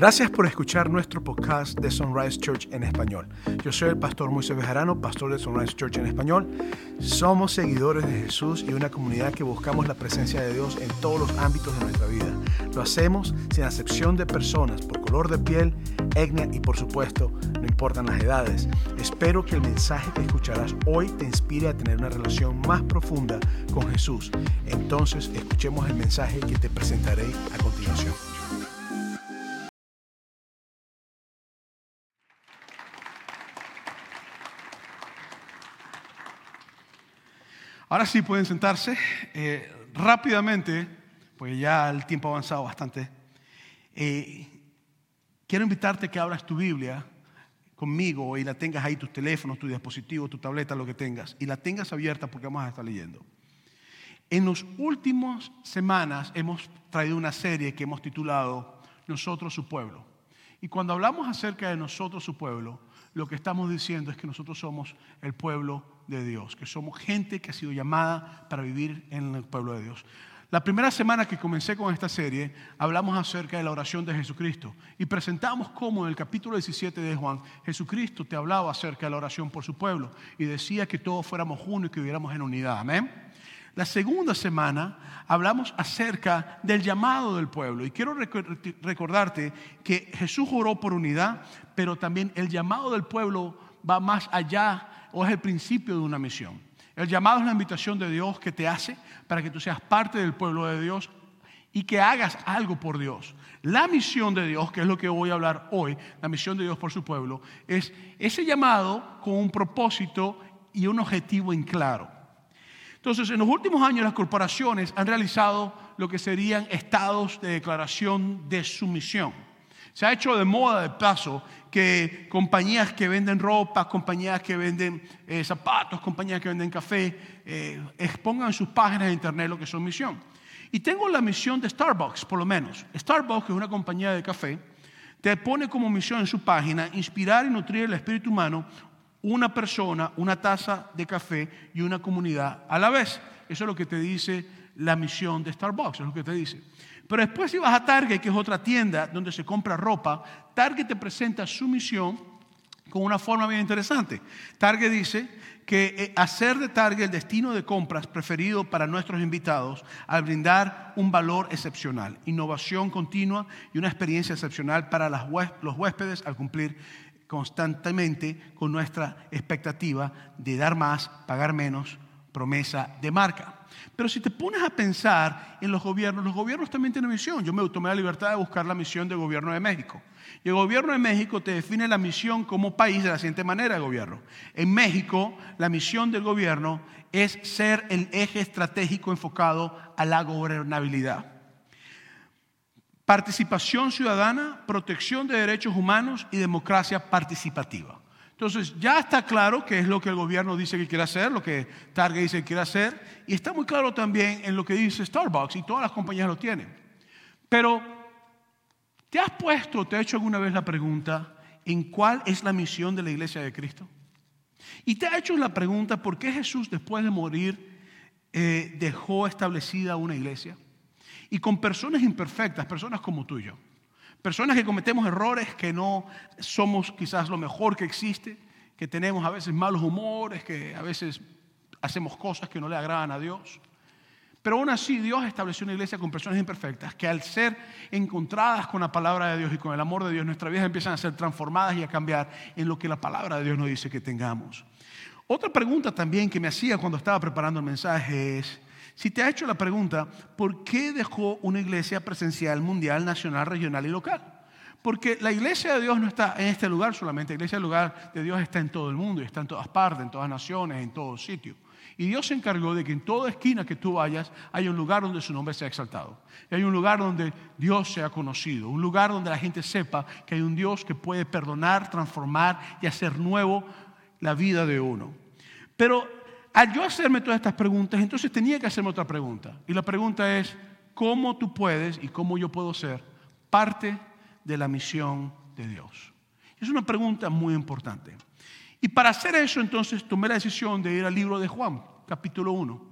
Gracias por escuchar nuestro podcast de Sunrise Church en español. Yo soy el pastor Moisés Bejarano, pastor de Sunrise Church en español. Somos seguidores de Jesús y una comunidad que buscamos la presencia de Dios en todos los ámbitos de nuestra vida. Lo hacemos sin acepción de personas, por color de piel, etnia y por supuesto, no importan las edades. Espero que el mensaje que escucharás hoy te inspire a tener una relación más profunda con Jesús. Entonces, escuchemos el mensaje que te presentaré a continuación. Ahora sí pueden sentarse. Eh, rápidamente, pues ya el tiempo ha avanzado bastante. Eh, quiero invitarte a que abras tu Biblia conmigo y la tengas ahí, tus teléfonos, tu dispositivo, tu tableta, lo que tengas, y la tengas abierta porque vamos a estar leyendo. En las últimas semanas hemos traído una serie que hemos titulado Nosotros su pueblo. Y cuando hablamos acerca de nosotros su pueblo, lo que estamos diciendo es que nosotros somos el pueblo de Dios, que somos gente que ha sido llamada para vivir en el pueblo de Dios. La primera semana que comencé con esta serie, hablamos acerca de la oración de Jesucristo y presentamos cómo en el capítulo 17 de Juan, Jesucristo te hablaba acerca de la oración por su pueblo y decía que todos fuéramos uno y que viviéramos en unidad. Amén. La segunda semana hablamos acerca del llamado del pueblo y quiero recordarte que Jesús oró por unidad, pero también el llamado del pueblo va más allá o es el principio de una misión. El llamado es la invitación de Dios que te hace para que tú seas parte del pueblo de Dios y que hagas algo por Dios. La misión de Dios, que es lo que voy a hablar hoy, la misión de Dios por su pueblo, es ese llamado con un propósito y un objetivo en claro. Entonces, en los últimos años las corporaciones han realizado lo que serían estados de declaración de sumisión. Se ha hecho de moda de paso que compañías que venden ropa, compañías que venden eh, zapatos, compañías que venden café, eh, expongan en sus páginas de internet lo que son misión. Y tengo la misión de Starbucks, por lo menos. Starbucks, que es una compañía de café, te pone como misión en su página inspirar y nutrir el espíritu humano una persona, una taza de café y una comunidad a la vez. Eso es lo que te dice la misión de Starbucks, es lo que te dice. Pero después si vas a Target, que es otra tienda donde se compra ropa, Target te presenta su misión con una forma bien interesante. Target dice que eh, hacer de Target el destino de compras preferido para nuestros invitados al brindar un valor excepcional, innovación continua y una experiencia excepcional para los huéspedes al cumplir constantemente con nuestra expectativa de dar más, pagar menos, promesa de marca. Pero si te pones a pensar en los gobiernos, los gobiernos también tienen misión. Yo me tomé la libertad de buscar la misión del gobierno de México. Y el gobierno de México te define la misión como país de la siguiente manera gobierno. En México, la misión del gobierno es ser el eje estratégico enfocado a la gobernabilidad. Participación ciudadana, protección de derechos humanos y democracia participativa. Entonces ya está claro qué es lo que el gobierno dice que quiere hacer, lo que Target dice que quiere hacer, y está muy claro también en lo que dice Starbucks y todas las compañías lo tienen. Pero, ¿te has puesto, te has hecho alguna vez la pregunta en cuál es la misión de la iglesia de Cristo? Y te ha hecho la pregunta por qué Jesús después de morir eh, dejó establecida una iglesia y con personas imperfectas, personas como tú y yo. Personas que cometemos errores, que no somos quizás lo mejor que existe, que tenemos a veces malos humores, que a veces hacemos cosas que no le agradan a Dios. Pero aún así Dios estableció una iglesia con personas imperfectas que al ser encontradas con la palabra de Dios y con el amor de Dios, nuestras vidas empiezan a ser transformadas y a cambiar en lo que la palabra de Dios nos dice que tengamos. Otra pregunta también que me hacía cuando estaba preparando el mensaje es, si te ha hecho la pregunta, ¿por qué dejó una iglesia presencial mundial, nacional, regional y local? Porque la iglesia de Dios no está en este lugar solamente, la iglesia del lugar de Dios está en todo el mundo y está en todas partes, en todas naciones, en todo sitio. Y Dios se encargó de que en toda esquina que tú vayas haya un lugar donde su nombre sea exaltado. Y hay un lugar donde Dios sea conocido, un lugar donde la gente sepa que hay un Dios que puede perdonar, transformar y hacer nuevo la vida de uno. Pero al yo hacerme todas estas preguntas, entonces tenía que hacerme otra pregunta. Y la pregunta es, ¿cómo tú puedes y cómo yo puedo ser parte de la misión de Dios? Es una pregunta muy importante. Y para hacer eso, entonces tomé la decisión de ir al libro de Juan, capítulo 1.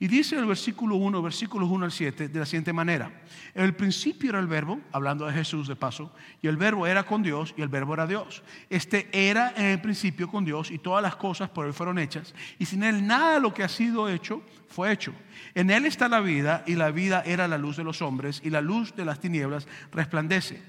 Y dice el versículo 1, versículos 1 al 7, de la siguiente manera. El principio era el verbo, hablando de Jesús de paso, y el verbo era con Dios y el verbo era Dios. Este era en el principio con Dios y todas las cosas por él fueron hechas. Y sin él nada de lo que ha sido hecho fue hecho. En él está la vida y la vida era la luz de los hombres y la luz de las tinieblas resplandece.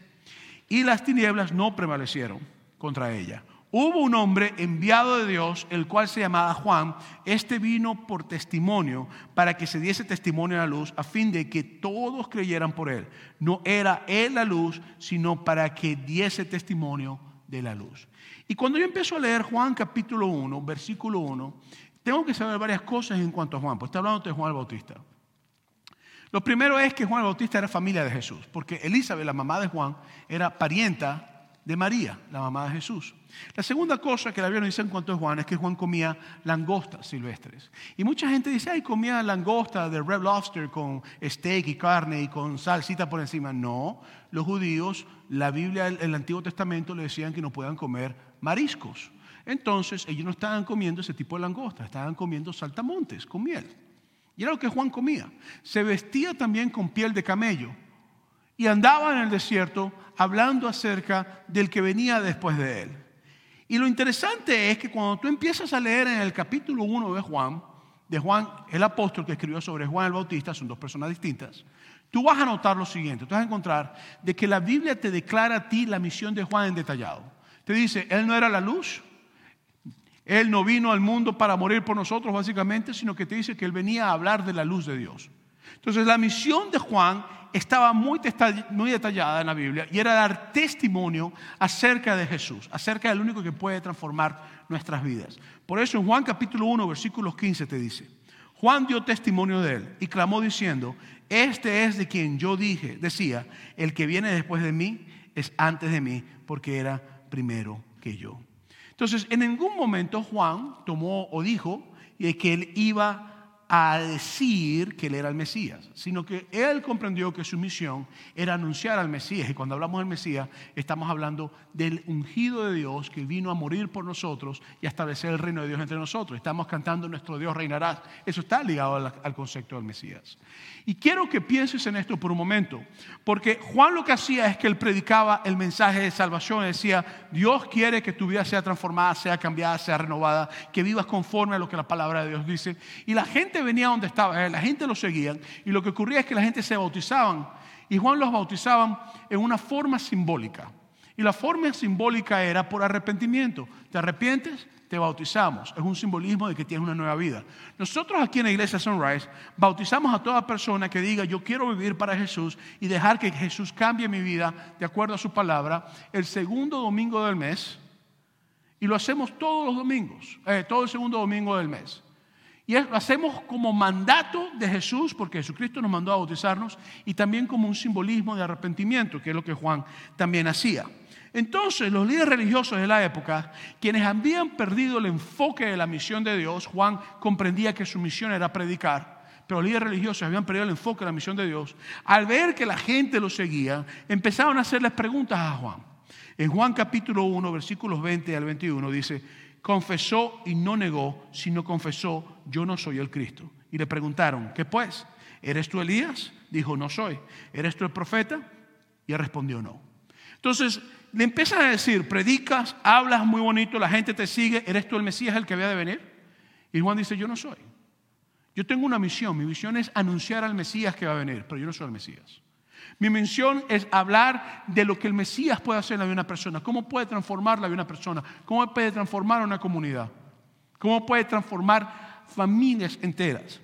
Y las tinieblas no prevalecieron contra ella. Hubo un hombre enviado de Dios, el cual se llamaba Juan. Este vino por testimonio para que se diese testimonio a la luz, a fin de que todos creyeran por él. No era él la luz, sino para que diese testimonio de la luz. Y cuando yo empiezo a leer Juan capítulo 1, versículo 1, tengo que saber varias cosas en cuanto a Juan, pues está hablando de Juan el Bautista. Lo primero es que Juan el Bautista era familia de Jesús, porque Elizabeth, la mamá de Juan, era parienta de María, la mamá de Jesús. La segunda cosa que la Biblia dice en cuanto a Juan es que Juan comía langostas silvestres. Y mucha gente dice, ay, comía langosta de red lobster con steak y carne y con salsita por encima. No, los judíos, la Biblia, el Antiguo Testamento le decían que no puedan comer mariscos. Entonces ellos no estaban comiendo ese tipo de langosta, estaban comiendo saltamontes con miel. Y era lo que Juan comía. Se vestía también con piel de camello y andaba en el desierto hablando acerca del que venía después de él. Y lo interesante es que cuando tú empiezas a leer en el capítulo 1 de Juan, de Juan, el apóstol que escribió sobre Juan el Bautista, son dos personas distintas, tú vas a notar lo siguiente, tú vas a encontrar de que la Biblia te declara a ti la misión de Juan en detallado. Te dice, él no era la luz, él no vino al mundo para morir por nosotros básicamente, sino que te dice que él venía a hablar de la luz de Dios. Entonces la misión de Juan estaba muy, detallada en la Biblia y era dar testimonio acerca de Jesús, acerca del único que puede transformar nuestras vidas. Por eso en Juan capítulo 1, versículos 15 te dice, Juan dio testimonio de él y clamó diciendo, este es de quien yo dije, decía, el que viene después de mí es antes de mí porque era primero que yo. Entonces, en ningún momento Juan tomó o dijo que él iba a decir que él era el Mesías, sino que él comprendió que su misión era anunciar al Mesías. Y cuando hablamos del Mesías, estamos hablando del ungido de Dios que vino a morir por nosotros y a establecer el reino de Dios entre nosotros. Estamos cantando Nuestro Dios reinará. Eso está ligado al, concepto del Mesías. Y quiero que pienses en esto por un momento, porque Juan lo que hacía es que él predicaba el mensaje de salvación. Decía, Dios quiere que tu vida sea transformada, sea cambiada, sea renovada, que vivas conforme a lo que la palabra de Dios dice. Y la gente venía donde estaba la gente lo seguía y lo que ocurría es que la gente se bautizaban y Juan los bautizaban en una forma simbólica. Y la forma simbólica era por arrepentimiento. ¿Te arrepientes? Te bautizamos. Es un simbolismo de que tienes una nueva vida. Nosotros aquí en la iglesia Sunrise bautizamos a toda persona que diga yo quiero vivir para Jesús y dejar que Jesús cambie mi vida de acuerdo a su palabra el segundo domingo del mes. Y lo hacemos todos los domingos, eh, todo el segundo domingo del mes. Y lo hacemos como mandato de Jesús, porque Jesucristo nos mandó a bautizarnos, y también como un simbolismo de arrepentimiento, que es lo que Juan también hacía. Entonces, los líderes religiosos de la época, quienes habían perdido el enfoque de la misión de Dios, Juan comprendía que su misión era predicar, pero los líderes religiosos habían perdido el enfoque de la misión de Dios. Al ver que la gente lo seguía, empezaron a hacerles preguntas a Juan. En Juan capítulo 1, versículos 20 al 21 dice, confesó y no negó, sino confesó, yo no soy el Cristo. Y le preguntaron, ¿qué pues? ¿Eres tú Elías? Dijo, no soy. ¿Eres tú el profeta? Y él respondió, no. Entonces le empiezan a decir, predicas, hablas muy bonito, la gente te sigue, ¿eres tú el Mesías el que había de venir? Y Juan dice, yo no soy. Yo tengo una misión, mi misión es anunciar al Mesías que va a venir, pero yo no soy el Mesías. Mi misión es hablar de lo que el Mesías puede hacer en la vida de una persona, cómo puede transformar la vida de una persona, cómo puede transformar una comunidad, cómo puede transformar familias enteras.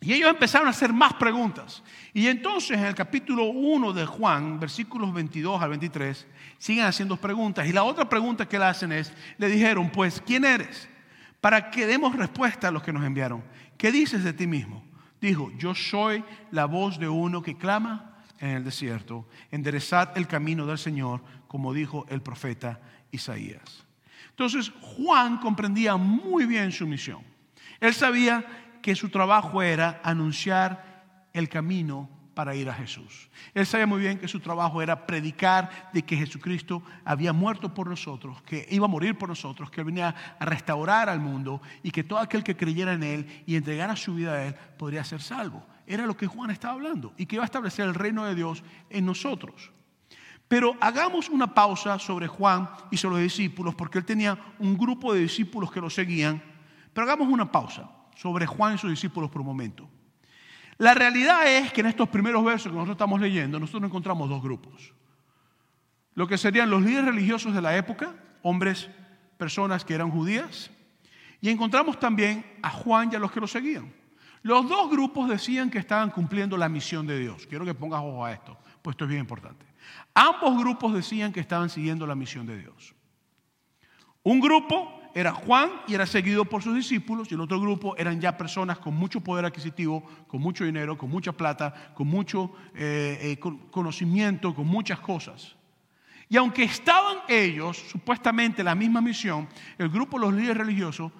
Y ellos empezaron a hacer más preguntas. Y entonces en el capítulo 1 de Juan, versículos 22 al 23, siguen haciendo preguntas. Y la otra pregunta que le hacen es, le dijeron, pues, ¿quién eres? Para que demos respuesta a los que nos enviaron. ¿Qué dices de ti mismo? Dijo, yo soy la voz de uno que clama en el desierto, enderezad el camino del Señor, como dijo el profeta Isaías. Entonces Juan comprendía muy bien su misión. Él sabía que su trabajo era anunciar el camino para ir a Jesús. Él sabía muy bien que su trabajo era predicar de que Jesucristo había muerto por nosotros, que iba a morir por nosotros, que venía a restaurar al mundo y que todo aquel que creyera en él y entregara su vida a él podría ser salvo. Era lo que Juan estaba hablando y que iba a establecer el reino de Dios en nosotros. Pero hagamos una pausa sobre Juan y sobre los discípulos, porque él tenía un grupo de discípulos que lo seguían. Pero hagamos una pausa sobre Juan y sus discípulos por un momento. La realidad es que en estos primeros versos que nosotros estamos leyendo, nosotros encontramos dos grupos. Lo que serían los líderes religiosos de la época, hombres, personas que eran judías, y encontramos también a Juan y a los que lo seguían. Los dos grupos decían que estaban cumpliendo la misión de Dios. Quiero que pongas ojo a esto, pues esto es bien importante. Ambos grupos decían que estaban siguiendo la misión de Dios. Un grupo era Juan y era seguido por sus discípulos y el otro grupo eran ya personas con mucho poder adquisitivo, con mucho dinero, con mucha plata, con mucho eh, eh, conocimiento, con muchas cosas. Y aunque estaban ellos supuestamente la misma misión, el grupo de los líderes religiosos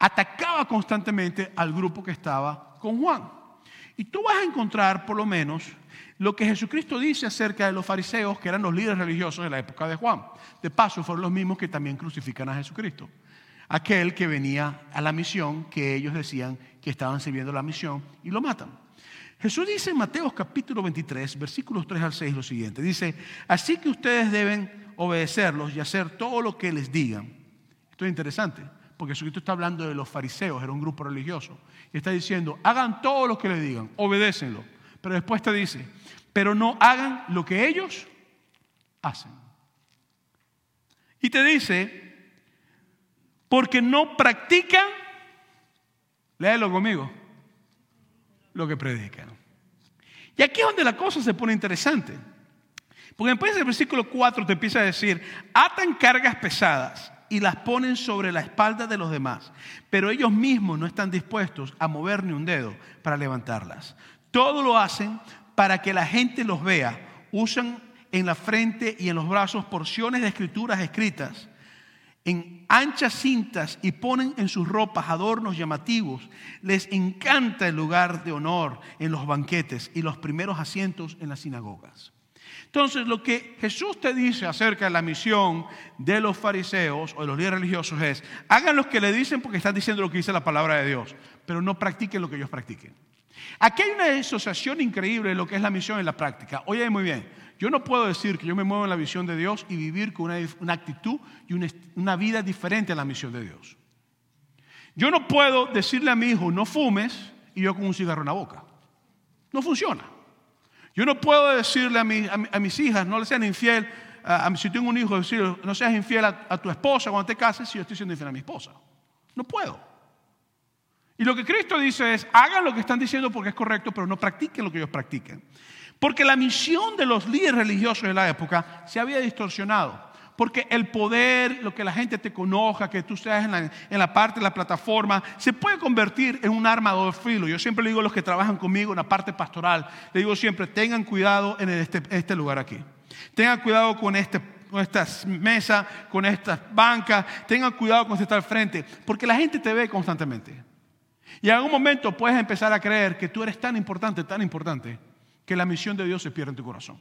atacaba constantemente al grupo que estaba con Juan. Y tú vas a encontrar por lo menos lo que Jesucristo dice acerca de los fariseos, que eran los líderes religiosos de la época de Juan. De paso, fueron los mismos que también crucifican a Jesucristo aquel que venía a la misión que ellos decían que estaban sirviendo la misión y lo matan. Jesús dice en Mateo capítulo 23, versículos 3 al 6 lo siguiente. Dice, así que ustedes deben obedecerlos y hacer todo lo que les digan. Esto es interesante, porque Jesucristo está hablando de los fariseos, era un grupo religioso. Y está diciendo, hagan todo lo que les digan, obedécenlo. Pero después te dice, pero no hagan lo que ellos hacen. Y te dice, porque no practican, léelo conmigo, lo que predican. Y aquí es donde la cosa se pone interesante. Porque después del versículo 4 te empieza a decir, atan cargas pesadas y las ponen sobre la espalda de los demás, pero ellos mismos no están dispuestos a mover ni un dedo para levantarlas. Todo lo hacen para que la gente los vea. Usan en la frente y en los brazos porciones de escrituras escritas en anchas cintas y ponen en sus ropas adornos llamativos. Les encanta el lugar de honor en los banquetes y los primeros asientos en las sinagogas. Entonces, lo que Jesús te dice acerca de la misión de los fariseos o de los líderes religiosos es, hagan lo que le dicen porque están diciendo lo que dice la palabra de Dios, pero no practiquen lo que ellos practiquen. Aquí hay una asociación increíble de lo que es la misión y la práctica. Oye, muy bien, yo no puedo decir que yo me muevo en la visión de Dios y vivir con una, actitud y una, vida diferente a la misión de Dios. Yo no puedo decirle a mi hijo, no fumes, y yo con un cigarro en la boca. No funciona. Yo no puedo decirle a, mis hijas, no le sean infiel, a, si tengo un hijo, decirle, no seas infiel a, a, tu esposa cuando te cases si yo estoy siendo infiel a mi esposa. No puedo. Y lo que Cristo dice es, hagan lo que están diciendo porque es correcto, pero no practiquen lo que ellos practiquen. Porque la misión de los líderes religiosos de la época se había distorsionado. Porque el poder, lo que la gente te conozca, que tú seas en la, parte de la plataforma, se puede convertir en un arma de filo. Yo siempre le digo a los que trabajan conmigo en la parte pastoral, le digo siempre, tengan cuidado en este, este lugar aquí. Tengan cuidado con este con estas mesas, con estas bancas, tengan cuidado con estar al frente, porque la gente te ve constantemente. Y en algún momento puedes empezar a creer que tú eres tan importante, tan importante, que la misión de Dios se pierda en tu corazón.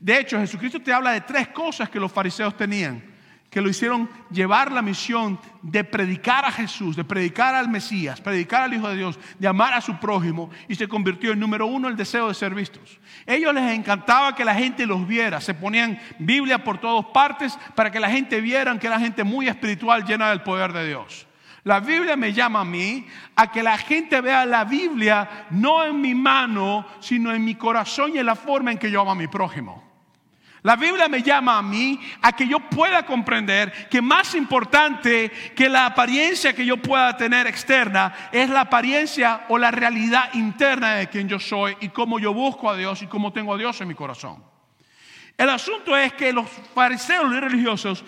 De hecho, Jesucristo te habla de tres cosas que los fariseos tenían, que lo hicieron llevar la misión de predicar a Jesús, de predicar al Mesías, predicar al Hijo de Dios, de amar a su prójimo, y se convirtió en número uno el deseo de ser vistos. Ellos les encantaba que la gente los viera, se ponían Biblia por todas partes para que la gente viera que era gente muy espiritual, llena del poder de Dios. La Biblia me llama a mí a que la gente vea la Biblia no en mi mano, sino en mi corazón y en la forma en que yo amo a mi prójimo. La Biblia me llama a mí a que yo pueda comprender que más importante que la apariencia que yo pueda tener externa es la apariencia o la realidad interna de quien yo soy y cómo yo busco a Dios y cómo tengo a Dios en mi corazón. El asunto es que los fariseos y religiosos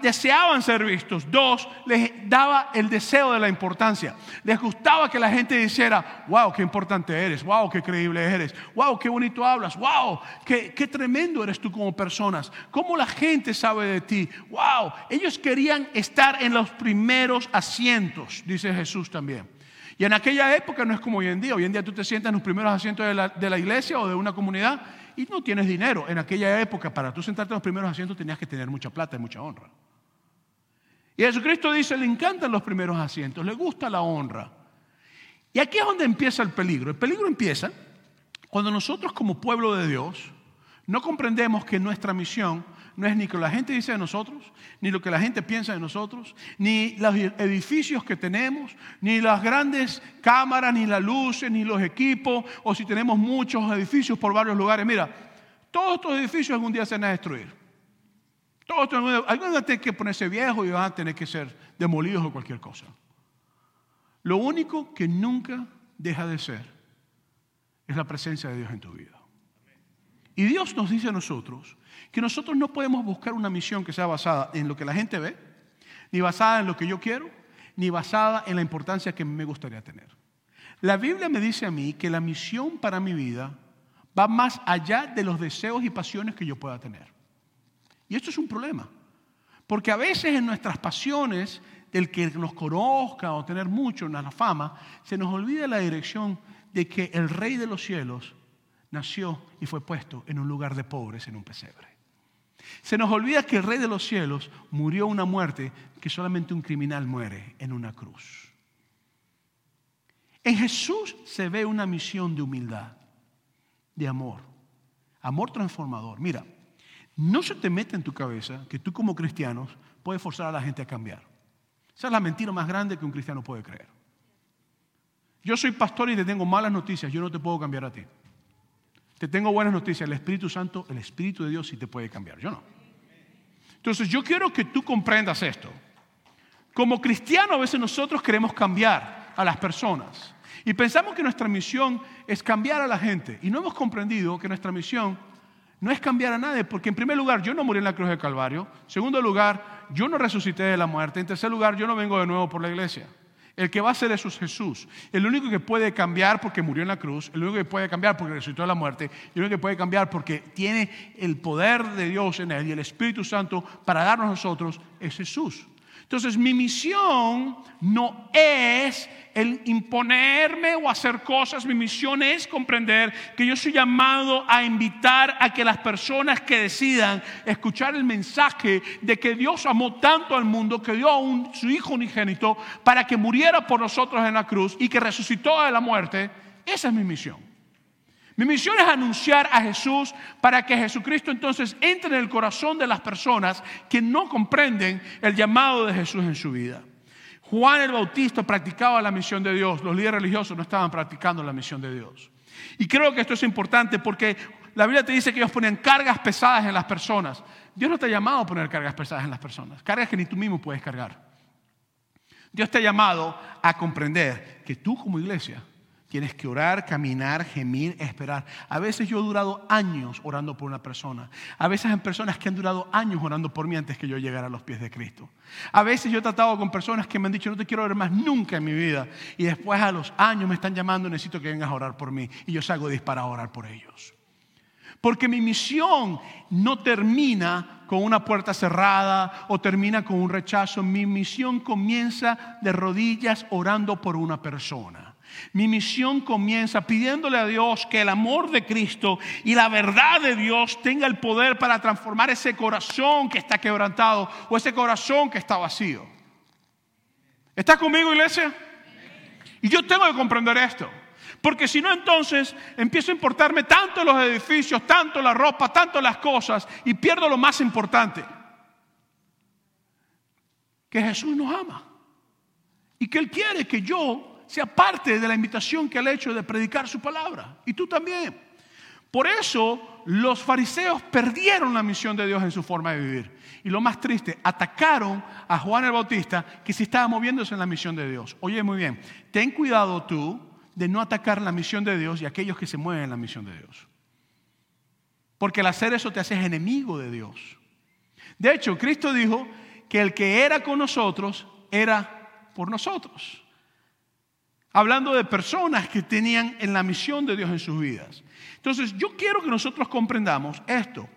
deseaban ser vistos. Dos, les daba el deseo de la importancia. Les gustaba que la gente dijera, wow, qué importante eres, wow, qué creíble eres, wow, qué bonito hablas, wow, qué, tremendo eres tú como personas, cómo la gente sabe de ti, wow. Ellos querían estar en los primeros asientos, dice Jesús también. Y en aquella época no es como hoy en día. Hoy en día tú te sientas en los primeros asientos de la iglesia o de una comunidad y no tienes dinero. En aquella época, para tú sentarte en los primeros asientos, tenías que tener mucha plata y mucha honra. Y Jesucristo dice, le encantan los primeros asientos, le gusta la honra. Y aquí es donde empieza el peligro. El peligro empieza cuando nosotros como pueblo de Dios no comprendemos que nuestra misión no es ni que la gente dice de nosotros, ni lo que la gente piensa de nosotros, ni los edificios que tenemos, ni las grandes cámaras, ni las luces, ni los equipos, o si tenemos muchos edificios por varios lugares. Mira, todos estos edificios algún día se van a destruir. Todos estos, algún día tienen que ponerse viejos y van a tener que ser demolidos o cualquier cosa. Lo único que nunca deja de ser es la presencia de Dios en tu vida. Y Dios nos dice a nosotros que nosotros no podemos buscar una misión que sea basada en lo que la gente ve, ni basada en lo que yo quiero, ni basada en la importancia que me gustaría tener. La Biblia me dice a mí que la misión para mi vida va más allá de los deseos y pasiones que yo pueda tener. Y esto es un problema, porque a veces en nuestras pasiones, del que nos conozca o tener mucho en la fama, se nos olvida la dirección de que el Rey de los cielos nació y fue puesto en un lugar de pobres, en un pesebre. Se nos olvida que el Rey de los cielos murió una muerte que solamente un criminal muere en una cruz. En Jesús se ve una misión de humildad, de amor, amor transformador. Mira, no se te mete en tu cabeza que tú como cristiano puedes forzar a la gente a cambiar. Esa es la mentira más grande que un cristiano puede creer. Yo soy pastor y te tengo malas noticias, yo no te puedo cambiar a ti. Te tengo buenas noticias, el Espíritu Santo, el Espíritu de Dios sí te puede cambiar, yo no. Entonces yo quiero que tú comprendas esto. Como cristianos a veces nosotros queremos cambiar a las personas y pensamos que nuestra misión es cambiar a la gente y no hemos comprendido que nuestra misión no es cambiar a nadie, porque en primer lugar yo no morí en la cruz del Calvario, en segundo lugar yo no resucité de la muerte, en tercer lugar yo no vengo de nuevo por la iglesia. El que va a hacer eso es Jesús. El único que puede cambiar porque murió en la cruz, el único que puede cambiar porque resucitó de la muerte, el único que puede cambiar porque tiene el poder de Dios en él y el Espíritu Santo para darnos a nosotros es Jesús. Entonces mi misión no es el imponerme o hacer cosas, mi misión es comprender que yo soy llamado a invitar a que las personas que decidan escuchar el mensaje de que Dios amó tanto al mundo que dio a su Hijo unigénito para que muriera por nosotros en la cruz y que resucitó de la muerte, esa es mi misión. Mi misión es anunciar a Jesús para que Jesucristo entonces entre en el corazón de las personas que no comprenden el llamado de Jesús en su vida. Juan el Bautista practicaba la misión de Dios, los líderes religiosos no estaban practicando la misión de Dios. Y creo que esto es importante porque la Biblia te dice que ellos ponen cargas pesadas en las personas. Dios no te ha llamado a poner cargas pesadas en las personas, cargas que ni tú mismo puedes cargar. Dios te ha llamado a comprender que tú como iglesia Tienes que orar, caminar, gemir, esperar. A veces yo he durado años orando por una persona. A veces hay personas que han durado años orando por mí antes que yo llegara a los pies de Cristo. A veces yo he tratado con personas que me han dicho, no te quiero ver más nunca en mi vida. Y después a los años me están llamando, necesito que vengas a orar por mí. Y yo salgo disparado a orar por ellos. Porque mi misión no termina con una puerta cerrada o termina con un rechazo. Mi misión comienza de rodillas orando por una persona. Mi misión comienza pidiéndole a Dios que el amor de Cristo y la verdad de Dios tenga el poder para transformar ese corazón que está quebrantado o ese corazón que está vacío. ¿Estás conmigo, iglesia? Y yo tengo que comprender esto. Porque si no, entonces empiezo a importarme tanto los edificios, tanto la ropa, tanto las cosas y pierdo lo más importante. Que Jesús nos ama. Y que Él quiere que yo sea parte de la invitación que él ha hecho de predicar su palabra. Y tú también. Por eso los fariseos perdieron la misión de Dios en su forma de vivir. Y lo más triste, atacaron a Juan el Bautista que se estaba moviéndose en la misión de Dios. Oye, muy bien, ten cuidado tú de no atacar la misión de Dios y aquellos que se mueven en la misión de Dios. Porque al hacer eso te haces enemigo de Dios. De hecho, Cristo dijo que el que era con nosotros era por nosotros. Hablando de personas que tenían en la misión de Dios en sus vidas. Entonces, yo quiero que nosotros comprendamos esto.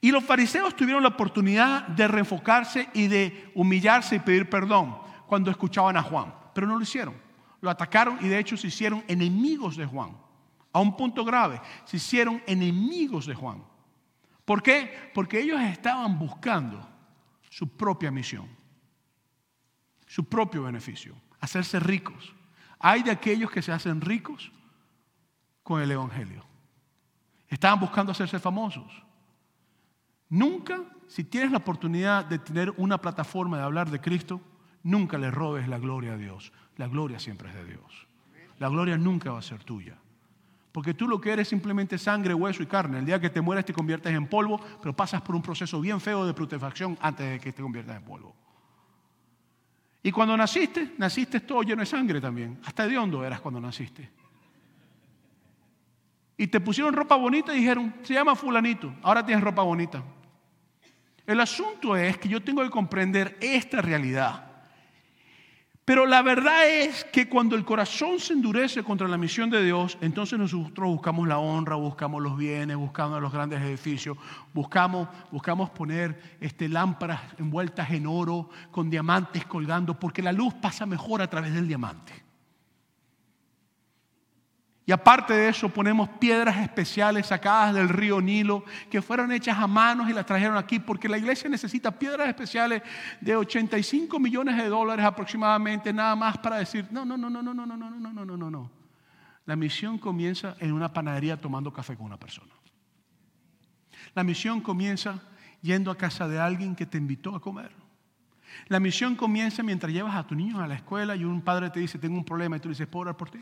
Y los fariseos tuvieron la oportunidad de reenfocarse y de humillarse y pedir perdón cuando escuchaban a Juan, pero no lo hicieron. lo atacaron y de hecho se hicieron enemigos de Juan. A un punto grave, se hicieron enemigos de Juan. ¿Por qué? Porque ellos estaban buscando su propia misión, su propio beneficio, hacerse ricos. Hay de aquellos que se hacen ricos con el Evangelio. Estaban buscando hacerse famosos. Nunca, si tienes la oportunidad de tener una plataforma de hablar de Cristo, nunca le robes la gloria a Dios. La gloria siempre es de Dios. La gloria nunca va a ser tuya. Porque tú lo que eres simplemente sangre, hueso y carne. El día que te mueres te conviertes en polvo, pero pasas por un proceso bien feo de putrefacción antes de que te conviertas en polvo. Y cuando naciste, naciste todo lleno de sangre también. Hasta de hondo eras cuando naciste. Y te pusieron ropa bonita y dijeron, se llama fulanito, ahora tienes ropa bonita. El asunto es que yo tengo que comprender esta realidad. Pero la verdad es que cuando el corazón se endurece contra la misión de Dios, entonces nosotros buscamos la honra, buscamos los bienes, buscamos los grandes edificios, buscamos, buscamos poner este, lámparas envueltas en oro con diamantes colgando, porque la luz pasa mejor a través del diamante. Y aparte de eso ponemos piedras especiales sacadas del río Nilo que fueron hechas a manos y las trajeron aquí porque la iglesia necesita piedras especiales de 85 millones de dólares aproximadamente nada más para decir, no, no, no, no, no, no, no, no, no, no, no, no, no. La misión comienza en una panadería tomando café con una persona. La misión comienza yendo a casa de alguien que te invitó a comer. La misión comienza mientras llevas a tus niños a la escuela y un padre te dice, tengo un problema y tú dices, ¿puedo orar por ti?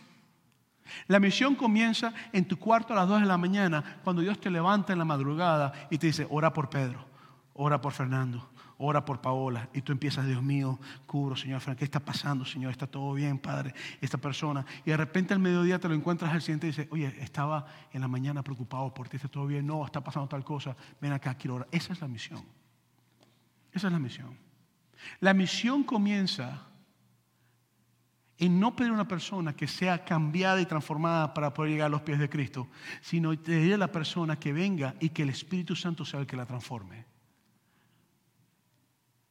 La misión comienza en tu cuarto a las 2 de la mañana, cuando Dios te levanta en la madrugada y te dice, ora por Pedro, ora por Fernando, ora por Paola. Y tú empiezas, Dios mío, cubro, Señor, ¿qué está pasando, Señor? ¿Está todo bien, Padre? Esta persona. Y de repente al mediodía te lo encuentras al siguiente y dices, oye, estaba en la mañana preocupado por ti, ¿está todo bien? No, está pasando tal cosa. Ven acá, quiero orar. Esa es la misión. Esa es la misión. La misión comienza en no pedir a una persona que sea cambiada y transformada para poder llegar a los pies de Cristo, sino pedir a la persona que venga y que el Espíritu Santo sea el que la transforme.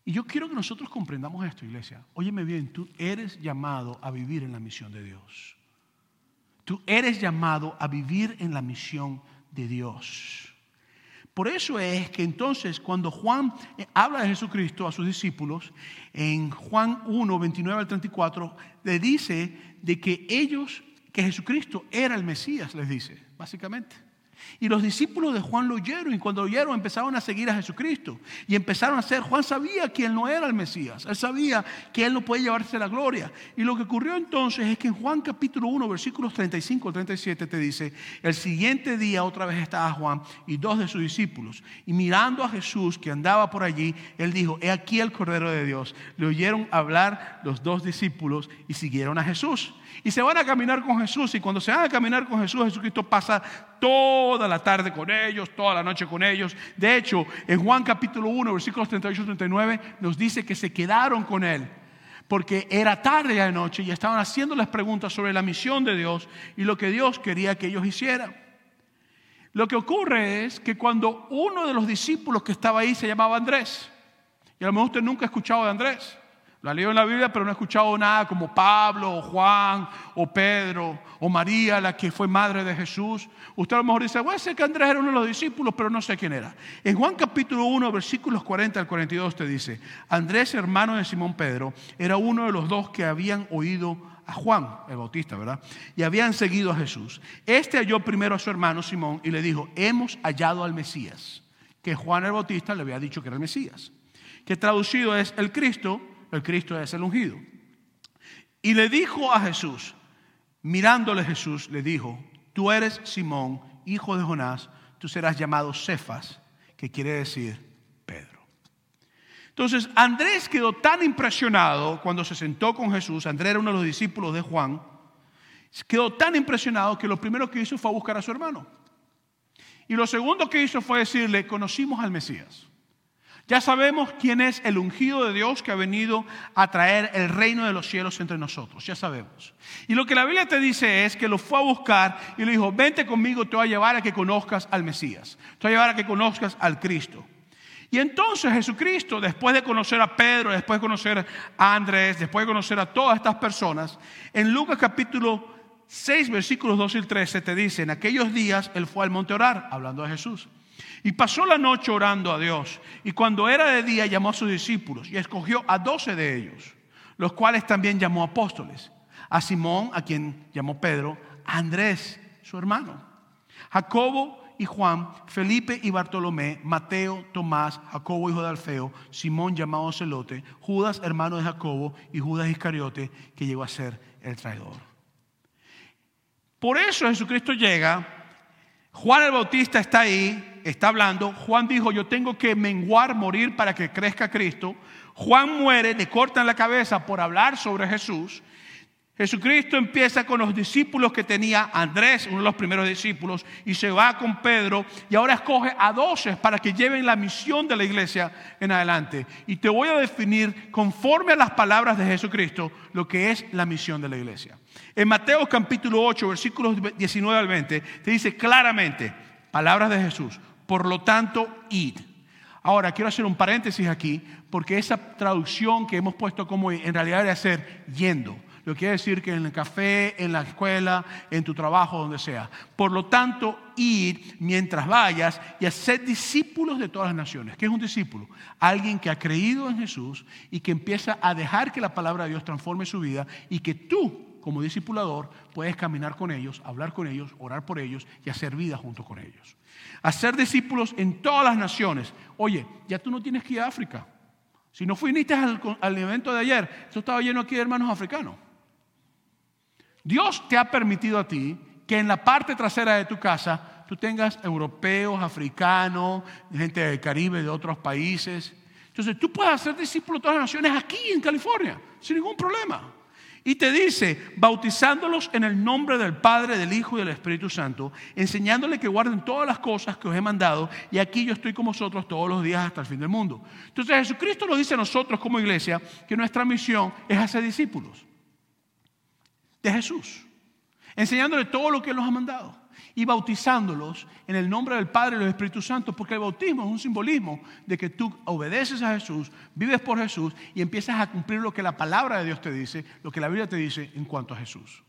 Y yo quiero que nosotros comprendamos esto, iglesia. Óyeme bien, tú eres llamado a vivir en la misión de Dios. Tú eres llamado a vivir en la misión de Dios. Por eso es que entonces cuando Juan eh, habla de Jesucristo a sus discípulos, en Juan 1, 29 al 34, le dice de que ellos, que Jesucristo era el Mesías, les dice, básicamente. Y los discípulos de Juan lo oyeron y cuando lo oyeron empezaron a seguir a Jesucristo. Y empezaron a hacer, Juan sabía que él no era el Mesías, él sabía que él no puede llevarse la gloria. Y lo que ocurrió entonces es que en Juan capítulo 1, versículos 35 al 37 te dice, el siguiente día otra vez estaba Juan y dos de sus discípulos. Y mirando a Jesús que andaba por allí, él dijo, he aquí el Cordero de Dios. Le oyeron hablar los dos discípulos y siguieron a Jesús. Y se van a caminar con Jesús y cuando se van a caminar con Jesús, Jesucristo pasa toda la tarde con ellos, toda la noche con ellos. De hecho, en Juan capítulo 1, versículos 38 y 39, nos dice que se quedaron con él porque era tarde de noche y estaban haciéndoles preguntas sobre la misión de Dios y lo que Dios quería que ellos hicieran. Lo que ocurre es que cuando uno de los discípulos que estaba ahí se llamaba Andrés, y a lo mejor usted nunca ha escuchado de Andrés, lo ha leído en la Biblia, pero no ha escuchado nada como Pablo, o Juan, o Pedro, o María, la que fue madre de Jesús. Usted a lo mejor dice, bueno, sé que Andrés era uno de los discípulos, pero no sé quién era. En Juan capítulo 1, versículos 40 al 42 te dice, Andrés, hermano de Simón Pedro, era uno de los dos que habían oído a Juan, el Bautista, ¿verdad? Y habían seguido a Jesús. Este halló primero a su hermano Simón y le dijo, hemos hallado al Mesías, que Juan el Bautista le había dicho que era el Mesías, que traducido es el Cristo el Cristo es el ungido. Y le dijo a Jesús, mirándole Jesús, le dijo, tú eres Simón, hijo de Jonás, tú serás llamado Cefas, que quiere decir Pedro. Entonces Andrés quedó tan impresionado cuando se sentó con Jesús, Andrés era uno de los discípulos de Juan, quedó tan impresionado que lo primero que hizo fue buscar a su hermano. Y lo segundo que hizo fue decirle, conocimos al Mesías. Ya sabemos quién es el ungido de Dios que ha venido a traer el reino de los cielos entre nosotros. Ya sabemos. Y lo que la Biblia te dice es que lo fue a buscar y le dijo, vente conmigo, te voy a llevar a que conozcas al Mesías. Te voy a llevar a que conozcas al Cristo. Y entonces Jesucristo, después de conocer a Pedro, después de conocer a Andrés, después de conocer a todas estas personas, en Lucas capítulo 6, versículos 12 y 13 te dice, en aquellos días él fue al monte a orar, hablando de Jesús. Y pasó la noche orando a Dios. Y cuando era de día llamó a sus discípulos y escogió a doce de ellos, los cuales también llamó apóstoles. A Simón, a quien llamó Pedro, a Andrés, su hermano, Jacobo y Juan, Felipe y Bartolomé, Mateo, Tomás, Jacobo hijo de Alfeo, Simón llamado Celote, Judas hermano de Jacobo y Judas Iscariote, que llegó a ser el traidor. Por eso Jesucristo llega, Juan el Bautista está ahí, está hablando, Juan dijo, yo tengo que menguar, morir para que crezca Cristo. Juan muere, le cortan la cabeza por hablar sobre Jesús. Jesucristo empieza con los discípulos que tenía Andrés, uno de los primeros discípulos, y se va con Pedro y ahora escoge a doce para que lleven la misión de la iglesia en adelante. Y te voy a definir conforme a las palabras de Jesucristo lo que es la misión de la iglesia. En Mateo capítulo 8, versículos 19 al 20, te dice claramente, palabras de Jesús, por lo tanto, id. Ahora, quiero hacer un paréntesis aquí, porque esa traducción que hemos puesto como en realidad debe ser yendo. Lo quiere decir que en el café, en la escuela, en tu trabajo, donde sea. Por lo tanto, ir mientras vayas y hacer discípulos de todas las naciones. ¿Qué es un discípulo? Alguien que ha creído en Jesús y que empieza a dejar que la palabra de Dios transforme su vida y que tú, como discipulador, puedes caminar con ellos, hablar con ellos, orar por ellos y hacer vida junto con ellos. Hacer discípulos en todas las naciones. Oye, ya tú no tienes que ir a África. Si no fuiste al, al evento de ayer, esto estaba lleno aquí de hermanos africanos. Dios te ha permitido a ti que en la parte trasera de tu casa tú tengas europeos, africanos, gente del Caribe, de otros países. Entonces tú puedes hacer discípulos de todas las naciones aquí en California, sin ningún problema. Y te dice, bautizándolos en el nombre del Padre, del Hijo y del Espíritu Santo, enseñándoles que guarden todas las cosas que os he mandado, y aquí yo estoy con vosotros todos los días hasta el fin del mundo. Entonces Jesucristo nos dice a nosotros como iglesia que nuestra misión es hacer discípulos de Jesús, enseñándole todo lo que Él nos ha mandado y bautizándolos en el nombre del Padre y del Espíritu Santo, porque el bautismo es un simbolismo de que tú obedeces a Jesús, vives por Jesús y empiezas a cumplir lo que la palabra de Dios te dice, lo que la Biblia te dice en cuanto a Jesús.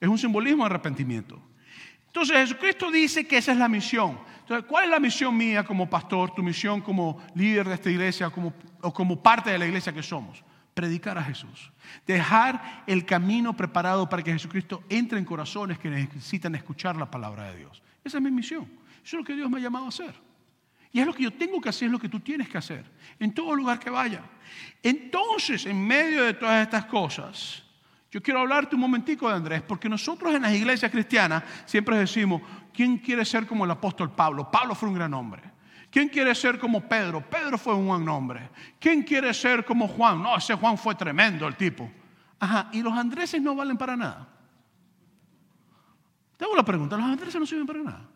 Es un simbolismo de arrepentimiento. Entonces Jesucristo dice que esa es la misión. Entonces, ¿cuál es la misión mía como pastor, tu misión como líder de esta iglesia o como parte de la iglesia que somos? Predicar a Jesús. Dejar el camino preparado para que Jesucristo entre en corazones que necesitan escuchar la palabra de Dios. Esa es mi misión. Eso es lo que Dios me ha llamado a hacer. Y es lo que yo tengo que hacer, es lo que tú tienes que hacer, en todo lugar que vaya. Entonces, en medio de todas estas cosas, yo quiero hablarte un momentico de Andrés, porque nosotros en las iglesias cristianas siempre decimos, ¿quién quiere ser como el apóstol Pablo? Pablo fue un gran hombre. ¿Quién quiere ser como Pedro? Pedro fue un buen hombre. ¿Quién quiere ser como Juan? No, ese Juan fue tremendo el tipo. Ajá, y los andreses no valen para nada. Te hago la pregunta, los andreses no sirven para nada.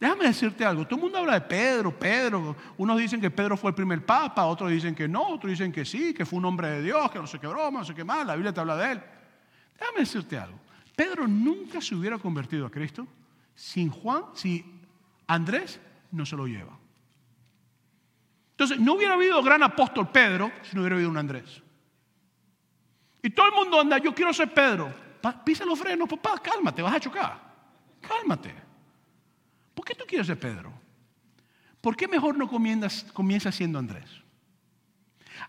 Déjame decirte algo, todo el mundo habla de Pedro, Pedro, unos dicen que Pedro fue el primer papa, otros dicen que no, otros dicen que sí, que fue un hombre de Dios, que no sé qué broma, no sé qué más, la Biblia te habla de él. Déjame decirte algo, Pedro nunca se hubiera convertido a Cristo sin Juan, si Andrés no se lo lleva. Entonces, no hubiera habido gran apóstol Pedro si no hubiera habido un Andrés. Y todo el mundo anda, yo quiero ser Pedro. pisa los frenos, papá, cálmate, vas a chocar. Cálmate. ¿Por qué tú quieres ser Pedro? ¿Por qué mejor no comienzas, siendo Andrés?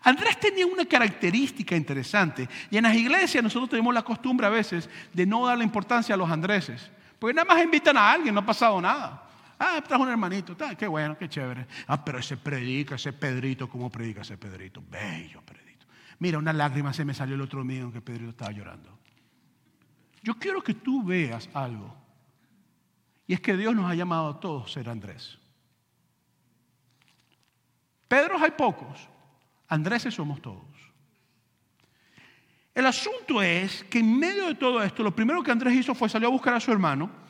Andrés tenía una característica interesante y en las iglesias nosotros tenemos la costumbre a veces de no darle importancia a los andreses, porque nada más invitan a alguien, no ha pasado nada. Ah, trajo un hermanito, qué bueno, qué chévere. Ah, pero ese predica, ese Pedrito, ¿cómo predica ese Pedrito? Bello Pedrito. Mira, una lágrima se me salió el otro mío que Pedrito estaba llorando. Yo quiero que tú veas algo. Y es que Dios nos ha llamado a todos ser Andrés. Pedros hay pocos, Andréses somos todos. El asunto es que en medio de todo esto, lo primero que Andrés hizo fue salir a buscar a su hermano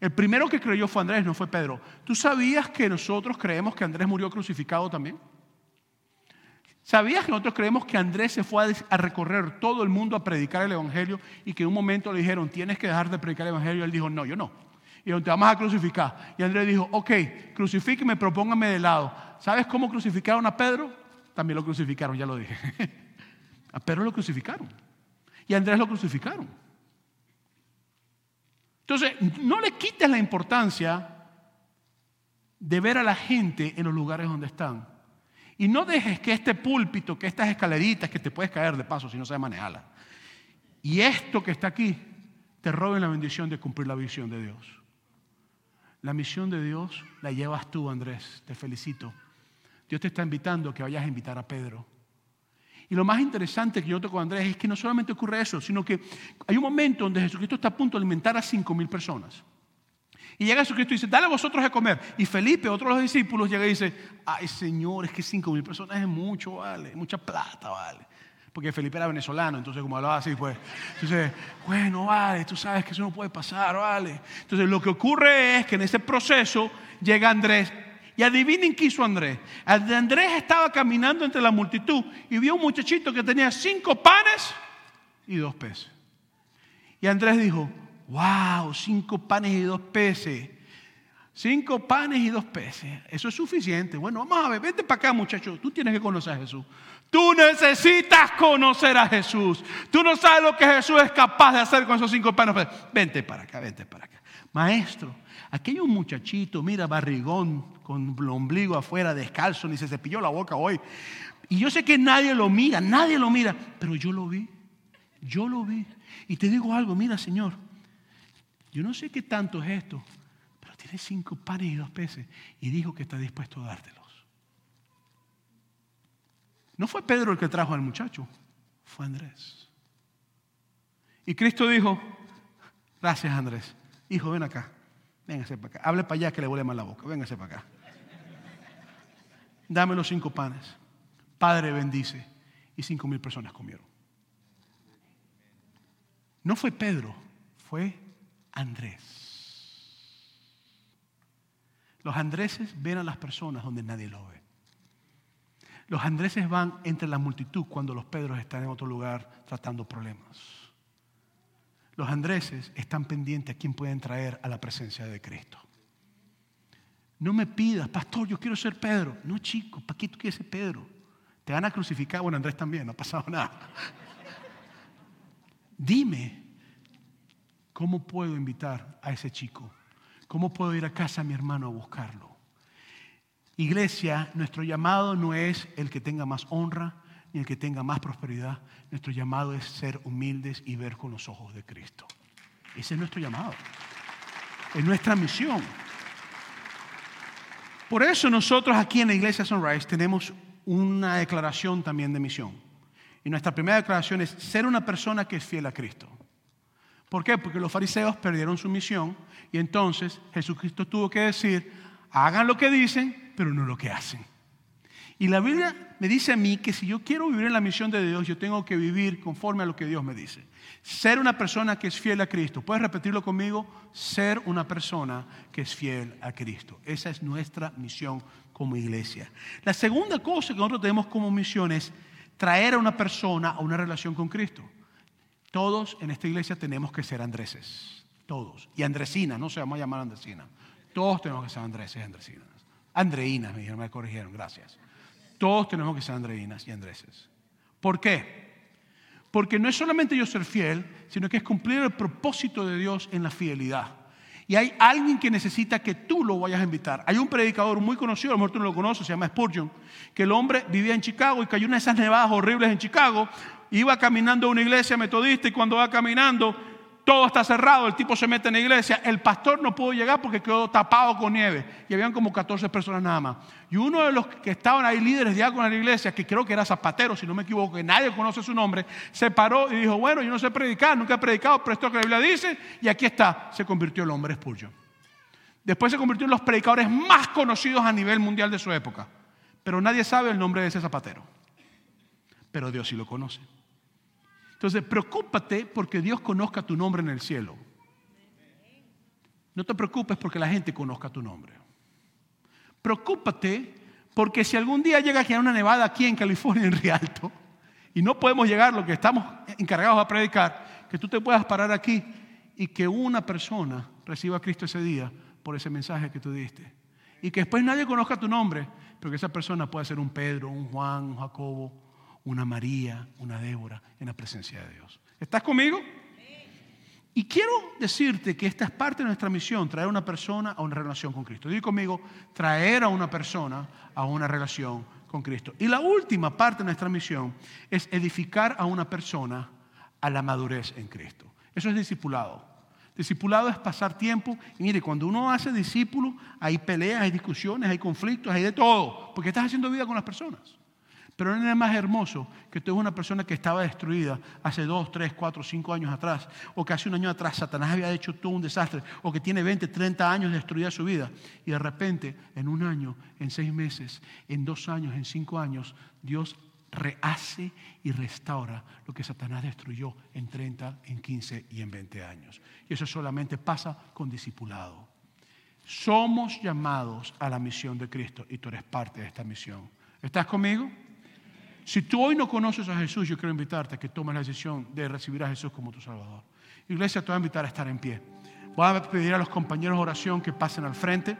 el primero que creyó fue Andrés, no fue Pedro. ¿Tú sabías que nosotros creemos que Andrés murió crucificado también? ¿Sabías que nosotros creemos que Andrés se fue a recorrer todo el mundo a predicar el Evangelio y que en un momento le dijeron, tienes que dejar de predicar el Evangelio? Y él dijo, no, yo no. y donde te vamos a crucificar. Y Andrés dijo, ok, crucifíqueme, propóngame de lado. ¿Sabes cómo crucificaron a Pedro? También lo crucificaron, ya lo dije. a Pedro lo crucificaron. Y a Andrés lo crucificaron. Entonces, no le quites la importancia de ver a la gente en los lugares donde están. Y no dejes que este púlpito, que estas escaleritas, que te puedes caer de paso si no sabes manejarla, y esto que está aquí, te roben la bendición de cumplir la visión de Dios. La misión de Dios la llevas tú, Andrés. Te felicito. Dios te está invitando a que vayas a invitar a Pedro. Y lo más interesante que yo toco con Andrés es que no solamente ocurre eso, sino que hay un momento donde Jesucristo está a punto de alimentar a cinco mil personas. Y llega Jesucristo y dice, dale vosotros a comer. Y Felipe, otro de los discípulos, llega y dice, ay Señor, es que cinco mil personas es mucho, vale, mucha plata, vale. Porque Felipe era venezolano, entonces como hablaba así, pues, entonces, bueno, vale, tú sabes que eso no puede pasar, vale. Entonces lo que ocurre es que en ese proceso llega Andrés. Y adivinen qué hizo Andrés. Andrés estaba caminando entre la multitud y vio un muchachito que tenía cinco panes y dos peces. Y Andrés dijo, wow, cinco panes y dos peces. Cinco panes y dos peces. Eso es suficiente. Bueno, vamos a ver, vente para acá muchachos. Tú tienes que conocer a Jesús. Tú necesitas conocer a Jesús. Tú no sabes lo que Jesús es capaz de hacer con esos cinco panes. Vente para acá, vente para acá. Maestro, un muchachito, mira, barrigón, con el ombligo afuera, descalzo, ni se cepilló la boca hoy. Y yo sé que nadie lo mira, nadie lo mira, pero yo lo vi. Yo lo vi. Y te digo algo, mira, Señor, yo no sé qué tanto es esto, pero tiene cinco panes y dos peces y dijo que está dispuesto a dártelos. No fue Pedro el que trajo al muchacho, fue Andrés. Y Cristo dijo, gracias Andrés, hijo, ven acá, véngase para acá, hable para allá que le huele mal la boca, véngase para acá. Dame los cinco panes. Padre bendice. Y cinco mil personas comieron. No fue Pedro, fue Andrés. Los andreses ven a las personas donde nadie lo ve. Los andreses van entre la multitud cuando los pedros están en otro lugar tratando problemas. Los andreses están pendientes a quién pueden traer a la presencia de Cristo. No me pidas, pastor, yo quiero ser Pedro. No, chico, ¿para qué tú quieres ser Pedro? Te van a crucificar. Bueno, Andrés también, no ha pasado nada. Dime, ¿Cómo puedo invitar a ese chico? ¿Cómo puedo ir a casa a mi hermano a buscarlo? Iglesia, nuestro llamado no es el que tenga más honra ni el que tenga más prosperidad. Nuestro llamado es ser humildes y ver con los ojos de Cristo. Ese es nuestro llamado. Es nuestra misión. Por eso nosotros aquí en la iglesia Sunrise tenemos una declaración también de misión. Y nuestra primera declaración es ser una persona que es fiel a Cristo. ¿Por qué? Porque los fariseos perdieron su misión y entonces Jesucristo tuvo que decir, hagan lo que dicen, pero no lo que hacen. Y la Biblia me dice a mí que si yo quiero vivir en la misión de Dios, yo tengo que vivir conforme a lo que Dios me dice. Ser una persona que es fiel a Cristo. ¿Puedes repetirlo conmigo? Ser una persona que es fiel a Cristo. Esa es nuestra misión como iglesia. La segunda cosa que nosotros tenemos como misión es traer a una persona a una relación con Cristo. Todos en esta iglesia tenemos que ser Andreses. Todos. Y Andresina, no se vamos a llamar Andresina. Todos tenemos que ser Andreses y Andresinas. Andreínas, me me corrigieron, gracias. Todos tenemos que ser Andreínas y Andreses. ¿Por qué? Porque no es solamente yo ser fiel, sino que es cumplir el propósito de Dios en la fidelidad. Y hay alguien que necesita que tú lo vayas a invitar. Hay un predicador muy conocido, a lo mejor tú no lo conoces, se llama Spurgeon, que el hombre vivía en Chicago y cayó de esas nevadas horribles en Chicago iba caminando a una iglesia metodista y cuando va caminando todo está cerrado, el tipo se mete en la iglesia, el pastor no pudo llegar porque quedó tapado con nieve y habían como 14 personas nada más. Y uno de los que estaban ahí líderes ya con la iglesia, que creo que era Zapatero, si no me equivoco, que nadie conoce su nombre, se paró y dijo, bueno, yo no sé predicar, nunca he predicado, pero esto que la Biblia dice, y aquí está, se convirtió el hombre Spurgeon. Después se convirtió en los predicadores más conocidos a nivel mundial de su época, pero nadie sabe el nombre de ese Zapatero, pero Dios sí lo conoce. Entonces, preocúpate porque Dios conozca tu nombre en el cielo. No te preocupes porque la gente conozca tu nombre. Preocúpate porque si algún día llega a una nevada aquí en California, en Rialto, y no podemos llegar lo que estamos encargados a predicar, que tú te puedas parar aquí y que una persona reciba a Cristo ese día por ese mensaje que tú diste. Y que después nadie conozca tu nombre, pero que esa persona pueda ser un Pedro, un Juan, un Jacobo, una María, una Débora en la presencia de Dios. ¿Estás conmigo? Y quiero decirte que esta es parte de nuestra misión, traer a una persona a una relación con Cristo. Digo conmigo, traer a una persona a una relación con Cristo. Y la última parte de nuestra misión es edificar a una persona a la madurez en Cristo. Eso es discipulado. Discipulado es pasar tiempo. Y mire, cuando uno hace discípulo, hay peleas, hay discusiones, hay conflictos, hay de todo. Porque estás haciendo vida con las personas. Pero no es más hermoso que tú eres una persona que estaba destruida hace dos, tres, cuatro, cinco años atrás, o que hace un año atrás Satanás había hecho todo un desastre, o que tiene 20, 30 años destruida su vida, y de repente, en un año, en seis meses, en dos años, en cinco años, Dios rehace y restaura lo que Satanás destruyó en 30, en 15 y en 20 años. Y eso solamente pasa con discipulado. Somos llamados a la misión de Cristo y tú eres parte de esta misión. ¿Estás conmigo? Si tú hoy no conoces a Jesús, yo quiero invitarte a que tomes la decisión de recibir a Jesús como tu Salvador. Iglesia, te voy a invitar a estar en pie. Voy a pedir a los compañeros de oración que pasen al frente.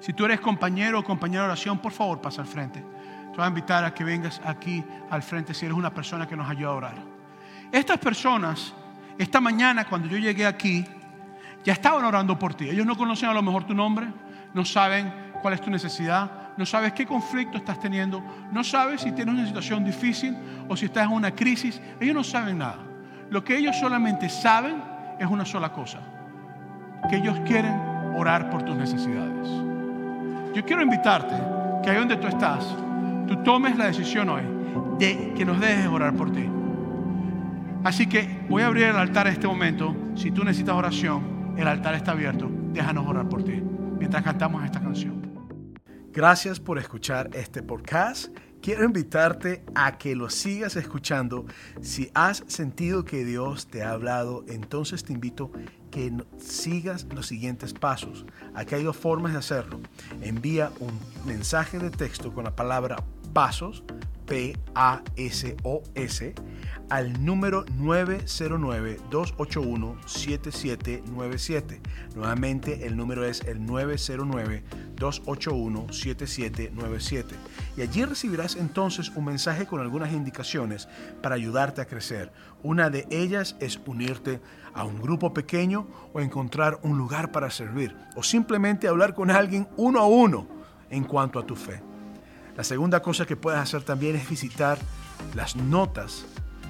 Si tú eres compañero o compañera de oración, por favor, pasa al frente. Te voy a invitar a que vengas aquí al frente si eres una persona que nos ayuda a orar. Estas personas, esta mañana cuando yo llegué aquí, ya estaban orando por ti. Ellos no conocen a lo mejor tu nombre, no saben cuál es tu necesidad, no sabes qué conflicto estás teniendo, no sabes si tienes una situación difícil o si estás en una crisis. Ellos no saben nada. Lo que ellos solamente saben es una sola cosa, que ellos quieren orar por tus necesidades. Yo quiero invitarte que ahí donde tú estás, tú tomes la decisión hoy de que nos dejes orar por ti. Así que voy a abrir el altar en este momento. Si tú necesitas oración, el altar está abierto. Déjanos orar por ti mientras cantamos esta canción. Gracias por escuchar este podcast. Quiero invitarte a que lo sigas escuchando. Si has sentido que Dios te ha hablado, entonces te invito que sigas los siguientes pasos. Aquí hay dos formas de hacerlo. Envía un mensaje de texto con la palabra pasos, P-A-S-O-S, al número 909-281-7797. Nuevamente el número es el 909-281-7797. Y allí recibirás entonces un mensaje con algunas indicaciones para ayudarte a crecer. Una de ellas es unirte a un grupo pequeño o encontrar un lugar para servir o simplemente hablar con alguien uno a uno en cuanto a tu fe. La segunda cosa que puedes hacer también es visitar las notas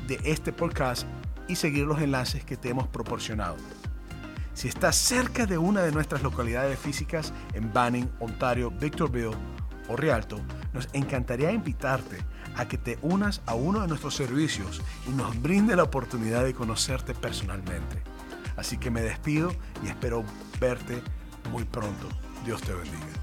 de este podcast y seguir los enlaces que te hemos proporcionado. Si estás cerca de una de nuestras localidades físicas en Banning, Ontario, Victorville o Rialto, nos encantaría invitarte a que te unas a uno de nuestros servicios y nos brinde la oportunidad de conocerte personalmente. Así que me despido y espero verte muy pronto. Dios te bendiga.